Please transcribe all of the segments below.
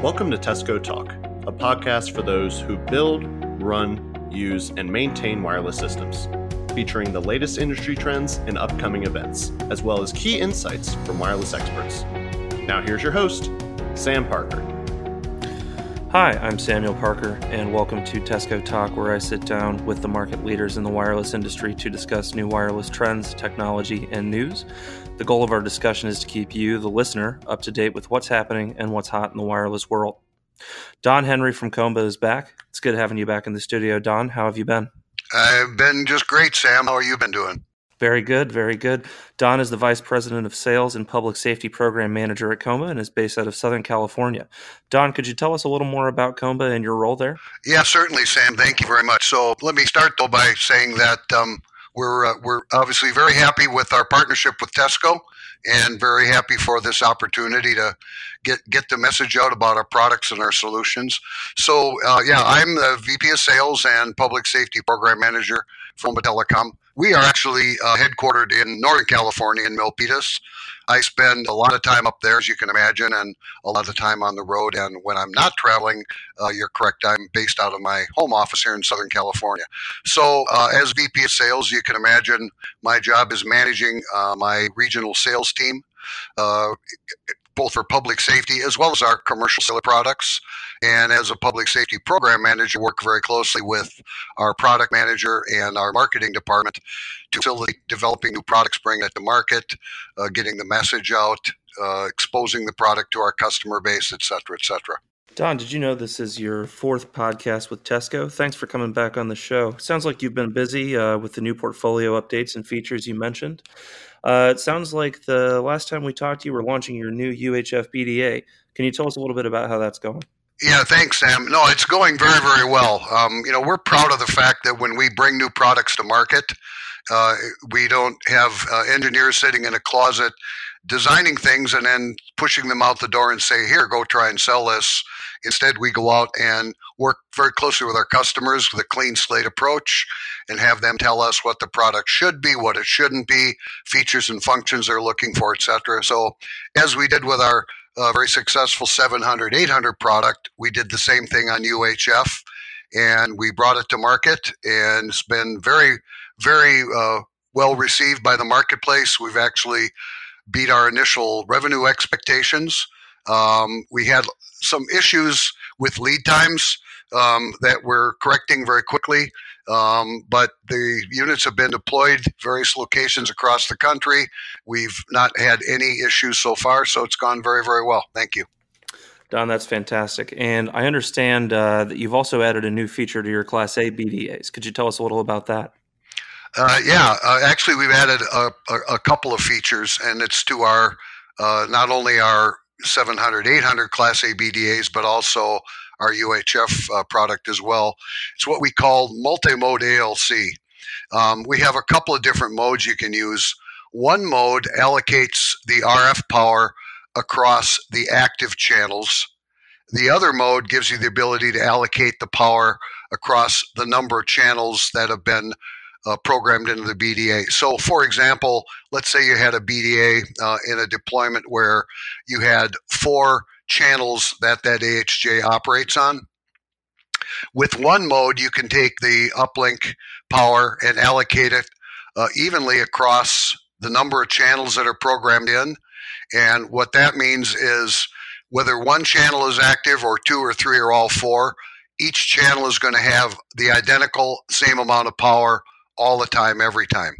Welcome to Tessco Talk, a podcast for those who build, run, use, and maintain wireless systems, featuring the latest industry trends and upcoming events, as well as key insights from wireless experts. Now, here's your host, Sam Parker. Hi, I'm Samuel Parker, and welcome to Tessco Talk, where I sit down with the market leaders in the wireless industry to discuss new wireless trends, technology, and news. The goal of our discussion is to keep you, the listener, up to date with what's happening and what's hot in the wireless world. Don Henry from Comba is back. It's good having you back in the studio. Don, how have you been? I've been just great, Sam. How are you been doing? Very good, very good. Don is the Vice President of Sales and Public Safety Program Manager at Comba and is based out of Southern California. Don, could you tell us a little more about Comba and your role there? Yeah, certainly, Sam. Thank you very much. So let me start, though, by saying that um, we're uh, we're obviously very happy with our partnership with Tessco, and very happy for this opportunity to get get the message out about our products and our solutions. So uh, yeah, I'm the VP of Sales and Public Safety Program Manager for Telecom. We are actually uh, headquartered in Northern California in Milpitas. I spend a lot of time up there, as you can imagine, and a lot of time on the road. And when I'm not traveling, uh, you're correct, I'm based out of my home office here in Southern California. So, uh, as VP of Sales, you can imagine my job is managing uh, my regional sales team. Both for public safety as well as our commercial solar products. And as a public safety program manager, work very closely with our product manager and our marketing department to facilitate developing new products, bringing it to market, uh, getting the message out, uh, exposing the product to our customer base, et cetera, et cetera. Don, did you know this is your fourth podcast with Tessco? Thanks for coming back on the show. Sounds like you've been busy uh, with the new portfolio updates and features you mentioned. Uh, it sounds like the last time we talked, to you were launching your new UHF BDA. Can you tell us a little bit about how that's going? Yeah, thanks, Sam. No, it's going very, very well. Um, you know, we're proud of the fact that when we bring new products to market, uh, we don't have uh, engineers sitting in a closet designing things and then pushing them out the door and say, here, go try and sell this. Instead, we go out and work very closely with our customers with a clean slate approach and have them tell us what the product should be, what it shouldn't be, features and functions they're looking for, etc. So, as we did with our uh, very successful 700, 800 product, we did the same thing on UHF and we brought it to market and it's been very, very uh, well received by the marketplace. We've actually beat our initial revenue expectations. Um, we had some issues with lead times um, that we're correcting very quickly. Um, but the units have been deployed various locations across the country. We've not had any issues so far, so it's gone very, very well. Thank you. Don, that's fantastic. And I understand uh, that you've also added a new feature to your Class A BDAs. Could you tell us a little about that? Uh, yeah, uh, actually, we've added a, a, a, couple of features, and it's to our uh, not only our 700, 800 Class A BDAs, but also our UHF uh, product as well. It's what we call multi-mode ALC. Um, we have a couple of different modes you can use. One mode allocates the RF power across the active channels. The other mode gives you the ability to allocate the power across the number of channels that have been uh, programmed into the BDA. So, for example, let's say you had a BDA uh, in a deployment where you had four channels that that AHJ operates on. With one mode, you can take the uplink power and allocate it uh, evenly across the number of channels that are programmed in. And what that means is whether one channel is active or two or three or all four, each channel is going to have the identical same amount of power all the time, every time.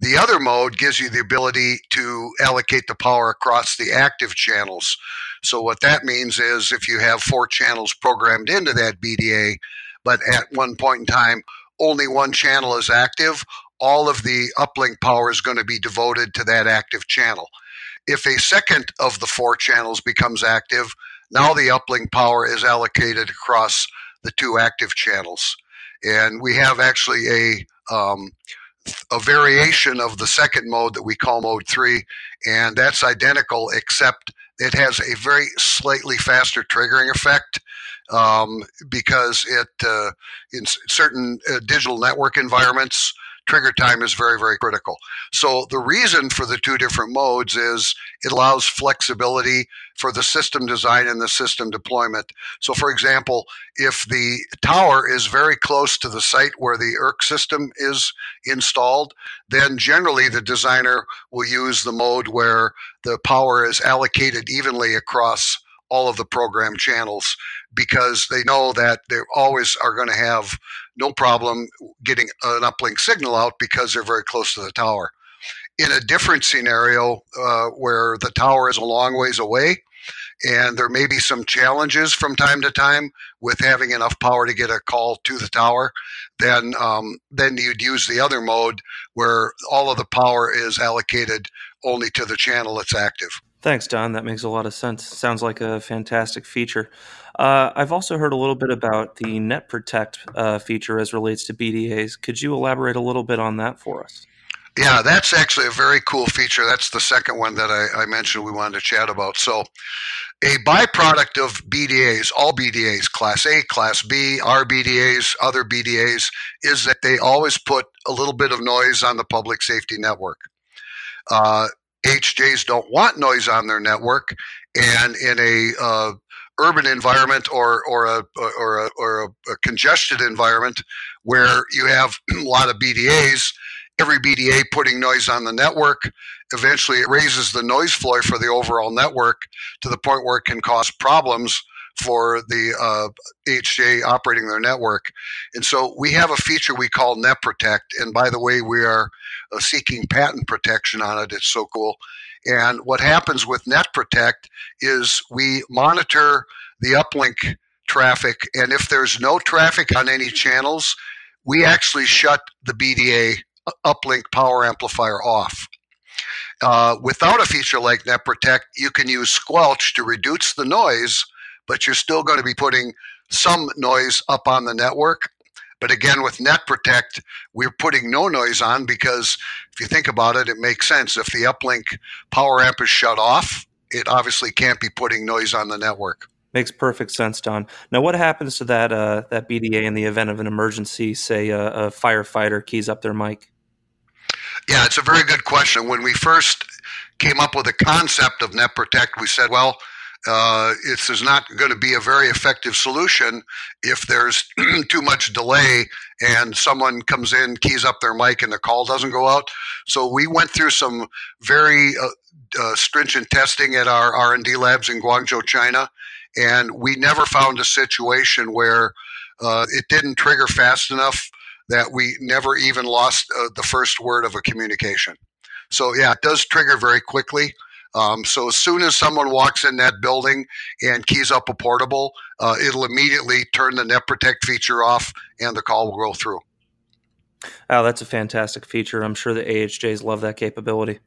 The other mode gives you the ability to allocate the power across the active channels. So, what that means is if you have four channels programmed into that BDA, but at one point in time, only one channel is active, all of the uplink power is going to be devoted to that active channel. If a second of the four channels becomes active, now the uplink power is allocated across the two active channels. And we have actually a um, a variation of the second mode that we call mode three, and that's identical except it has a very slightly faster triggering effect um, because it uh, in certain uh, digital network environments trigger time is very, very critical. So the reason for the two different modes is it allows flexibility for the system design and the system deployment. So, for example, if the tower is very close to the site where the ERC system is installed, then generally the designer will use the mode where the power is allocated evenly across all of the program channels because they know that they always are going to have no problem getting an uplink signal out because they're very close to the tower. In a different scenario uh, where the tower is a long ways away, and there may be some challenges from time to time with having enough power to get a call to the tower, then um, then you'd use the other mode where all of the power is allocated only to the channel that's active. Thanks, Don. That makes a lot of sense. Sounds like a fantastic feature. Uh, I've also heard a little bit about the NetProtect uh, feature as relates to BDAs. Could you elaborate a little bit on that for us? Yeah, that's actually a very cool feature. That's the second one that I, I mentioned we wanted to chat about. So, a byproduct of BDAs, all BDAs, Class A, Class B, our BDAs, other BDAs, is that they always put a little bit of noise on the public safety network. Uh, HJs don't want noise on their network, and in a uh, urban environment or or a or a, or a, a congested environment where you have a lot of BDAs, every BDA putting noise on the network, eventually it raises the noise floor for the overall network to the point where it can cause problems for the uh, HJ operating their network. And so we have a feature we call NetProtect. And by the way, we are uh, seeking patent protection on it. It's so cool. And what happens with NetProtect is we monitor the uplink traffic. And if there's no traffic on any channels, we actually shut the BDA uh, uplink power amplifier off. Uh, without a feature like NetProtect, you can use Squelch to reduce the noise but you're still going to be putting some noise up on the network. But again, with NetProtect, we're putting no noise on because if you think about it, it makes sense. If the uplink power amp is shut off, it obviously can't be putting noise on the network. Makes perfect sense, Don. Now, what happens to that uh, that BDA in the event of an emergency? Say a, a firefighter keys up their mic. Yeah, it's a very good question. When we first came up with the concept of NetProtect, we said, well, uh, is not going to be a very effective solution if there's too much delay and someone comes in, keys up their mic, and the call doesn't go out. So we went through some very uh, uh, stringent testing at our R&D labs in Guangzhou, China, and we never found a situation where uh, it didn't trigger fast enough that we never even lost uh, the first word of a communication. So yeah, it does trigger very quickly. Um, so as soon as someone walks in that building and keys up a portable, uh, it'll immediately turn the NetProtect feature off, and the call will go through. Oh, that's a fantastic feature. I'm sure the AHJs love that capability.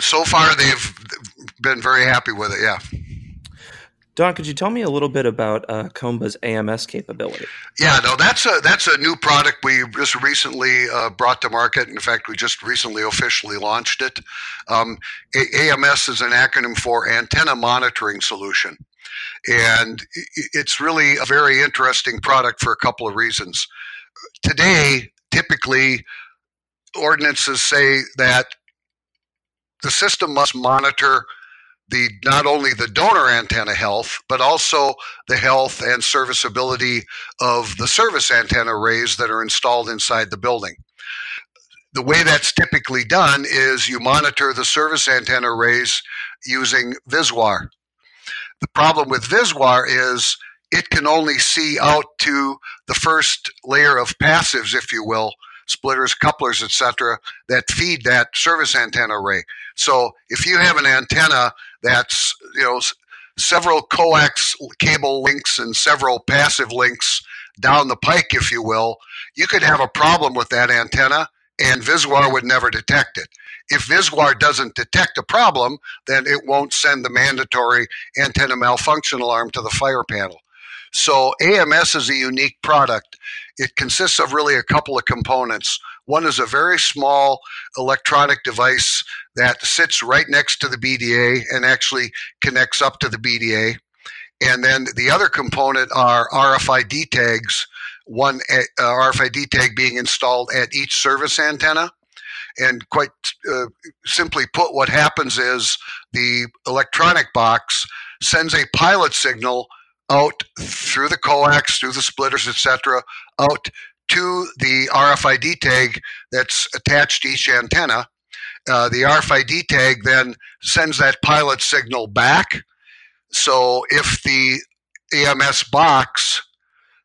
So far, they've been very happy with it. Yeah. Don, could you tell me a little bit about uh, Comba's AMS capability? Yeah, no, that's a that's a new product we just recently uh, brought to market. In fact, we just recently officially launched it. Um, AMS is an acronym for Antenna Monitoring Solution, and it's really a very interesting product for a couple of reasons. Today, typically, ordinances say that the system must monitor the not only the donor antenna health, but also the health and serviceability of the service antenna arrays that are installed inside the building. The way that's typically done is you monitor the service antenna arrays using VSWR. The problem with VSWR is it can only see out to the first layer of passives, if you will, splitters, couplers, etc., that feed that service antenna array. So if you have an antenna that's you know several coax cable links and several passive links down the pike, if you will, you could have a problem with that antenna, and VSWR would never detect it. If VSWR doesn't detect a problem, then it won't send the mandatory antenna malfunction alarm to the fire panel. So AMS is a unique product. It consists of really a couple of components. One is a very small electronic device that sits right next to the BDA and actually connects up to the BDA. And then the other component are RFID tags, one uh, RFID tag being installed at each service antenna. And quite uh, simply put, what happens is the electronic box sends a pilot signal out through the coax, through the splitters, etc., out to the RFID tag that's attached to each antenna. Uh, the RFID tag then sends that pilot signal back. So if the AMS box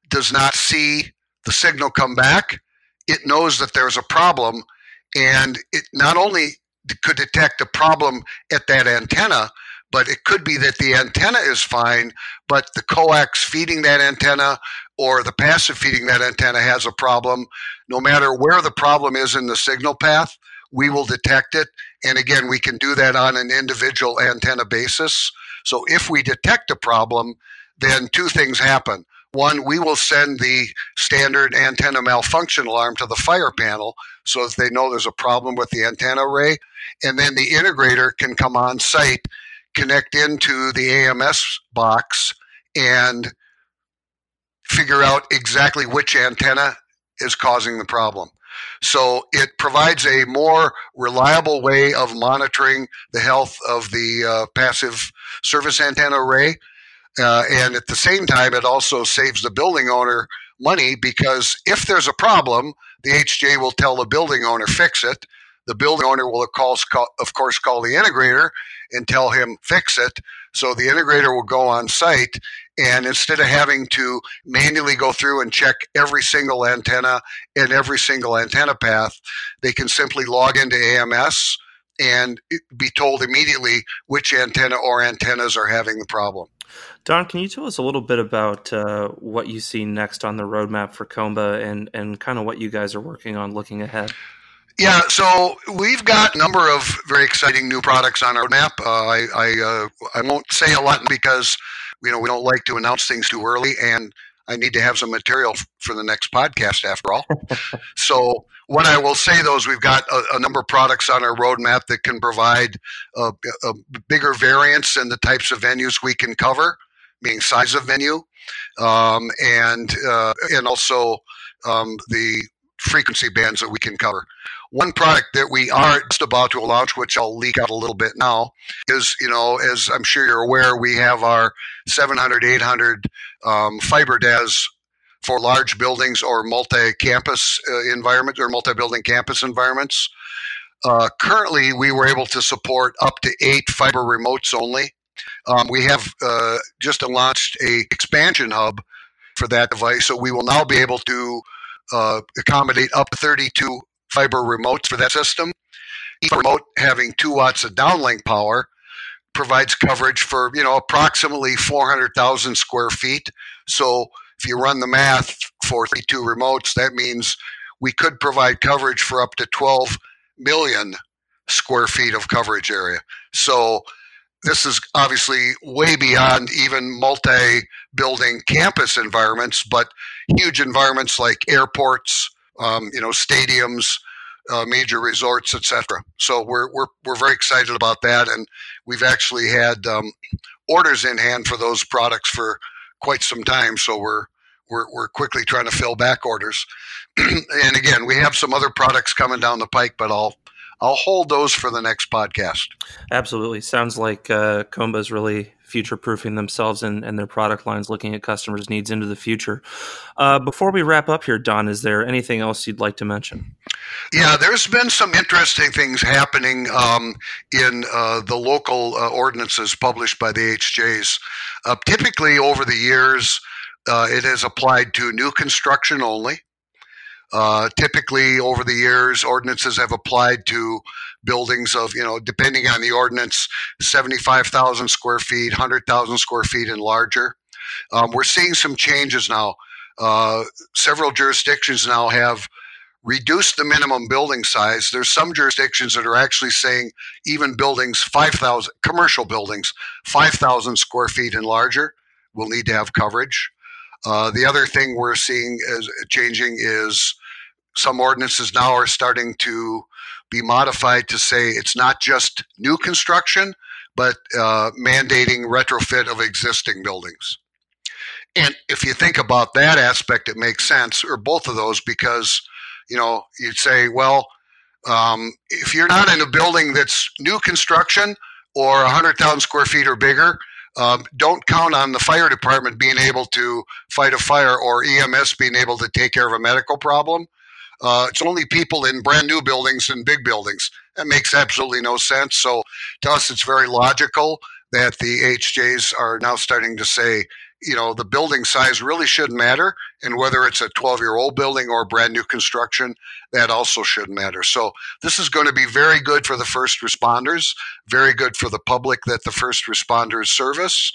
does not see the signal come back, it knows that there's a problem, and it not only could detect a problem at that antenna, but it could be that the antenna is fine, but the coax feeding that antenna or the passive feeding that antenna has a problem. No matter where the problem is in the signal path, we will detect it. And again, we can do that on an individual antenna basis. So if we detect a problem, then two things happen. One, we will send the standard antenna malfunction alarm to the fire panel so that they know there's a problem with the antenna array. And then the integrator can come on site, connect into the AMS box, and figure out exactly which antenna is causing the problem. So it provides a more reliable way of monitoring the health of the uh, passive service antenna array. Uh, and at the same time, it also saves the building owner money because if there's a problem, the HJ will tell the building owner fix it. The building owner will, of course, call, of course, call the integrator and tell him fix it. So the integrator will go on site and instead of having to manually go through and check every single antenna and every single antenna path, they can simply log into AMS and be told immediately which antenna or antennas are having the problem. Don, can you tell us a little bit about uh, what you see next on the roadmap for Comba and, and kind of what you guys are working on looking ahead? Yeah, so we've got a number of very exciting new products on our map. Uh, I I, uh, I won't say a lot because you know we don't like to announce things too early, and I need to have some material for the next podcast after all. so what I will say though is we've got a, a number of products on our roadmap that can provide a, a, bigger variance in the types of venues we can cover, meaning size of venue, um, and uh, and also um, the frequency bands that we can cover. One product that we are just about to launch, which I'll leak out a little bit now, is, you know, as I'm sure you're aware, we have our 700, 800 um, fiber DAS for large buildings or multi-campus uh, environments or multi-building campus environments. Uh, currently, we were able to support up to eight fiber remotes only. Um, we have uh, just launched a expansion hub for that device, so we will now be able to uh, accommodate up to 32 fiber remotes for that system. Each remote having two watts of downlink power provides coverage for you know approximately 400,000 square feet. So if you run the math for 32 remotes, that means we could provide coverage for up to 12 million square feet of coverage area. So this is obviously way beyond even multi building campus environments, but huge environments like airports, um, you know, stadiums, uh, major resorts, etc. So we're, we're, we're very excited about that. And we've actually had um, orders in hand for those products for quite some time. So we're, we're, we're quickly trying to fill back orders. and again, we have some other products coming down the pike, but I'll I'll hold those for the next podcast. Absolutely. Sounds like uh, Comba is really future proofing themselves and, and, their product lines, looking at customers' needs into the future. Uh, before we wrap up here, Don, is there anything else you'd like to mention? Yeah, there's been some interesting things happening um, in uh, the local uh, ordinances published by the HJs. Uh, typically, over the years, uh, it has applied to new construction only. Uh, typically, over the years, ordinances have applied to buildings of, you know, depending on the ordinance, 75,000 square feet, 100,000 square feet, and larger. Um, we're seeing some changes now. Uh, several jurisdictions now have reduced the minimum building size. There's some jurisdictions that are actually saying even buildings 5,000, commercial buildings, 5,000 square feet and larger will need to have coverage. Uh, the other thing we're seeing as changing is some ordinances now are starting to be modified to say it's not just new construction, but uh, mandating retrofit of existing buildings. And if you think about that aspect, it makes sense, or both of those, because you know you'd say, well, um, if you're not in a building that's new construction or 100,000 square feet or bigger, um, don't count on the fire department being able to fight a fire or EMS being able to take care of a medical problem. Uh, it's only people in brand new buildings and big buildings. That makes absolutely no sense. So to us, it's very logical that the HJs are now starting to say, you know, the building size really shouldn't matter. And whether it's a 12 year old building or brand new construction, that also shouldn't matter. So this is going to be very good for the first responders, very good for the public that the first responders service.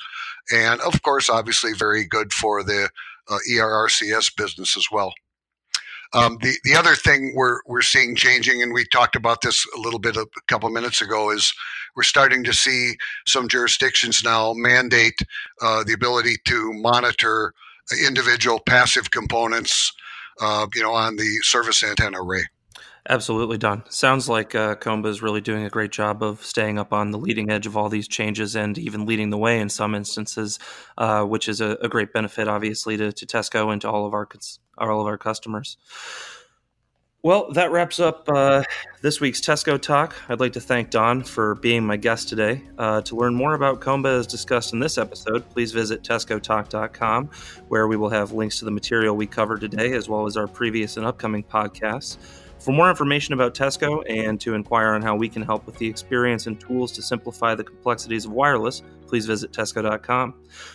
And of course, obviously, very good for the uh, ERRCS business as well. Um, the the other thing we're we're seeing changing, and we talked about this a little bit a couple minutes ago, is we're starting to see some jurisdictions now mandate uh, the ability to monitor individual passive components, uh, you know, on the service antenna array. Absolutely, Don. Sounds like uh, Comba is really doing a great job of staying up on the leading edge of all these changes and even leading the way in some instances, uh, which is a, a, great benefit, obviously, to, to Tessco and to all of our all of our customers. Well, that wraps up uh, this week's Tessco Talk. I'd like to thank Don for being my guest today. Uh, to learn more about Comba as discussed in this episode, please visit TesscoTalk.com, where we will have links to the material we covered today, as well as our previous and upcoming podcasts. For more information about Tessco and to inquire on how we can help with the experience and tools to simplify the complexities of wireless, please visit Tessco.com.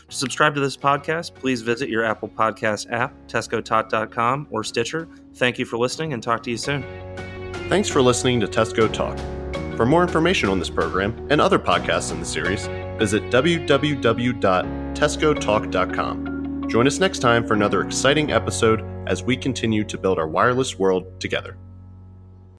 To subscribe to this podcast, please visit your Apple Podcast app, TesscoTalk.com, or Stitcher. Thank you for listening and talk to you soon. Thanks for listening to Tessco Talk. For more information on this program and other podcasts in the series, visit www.tesscotalk.com. Join us next time for another exciting episode as we continue to build our wireless world together.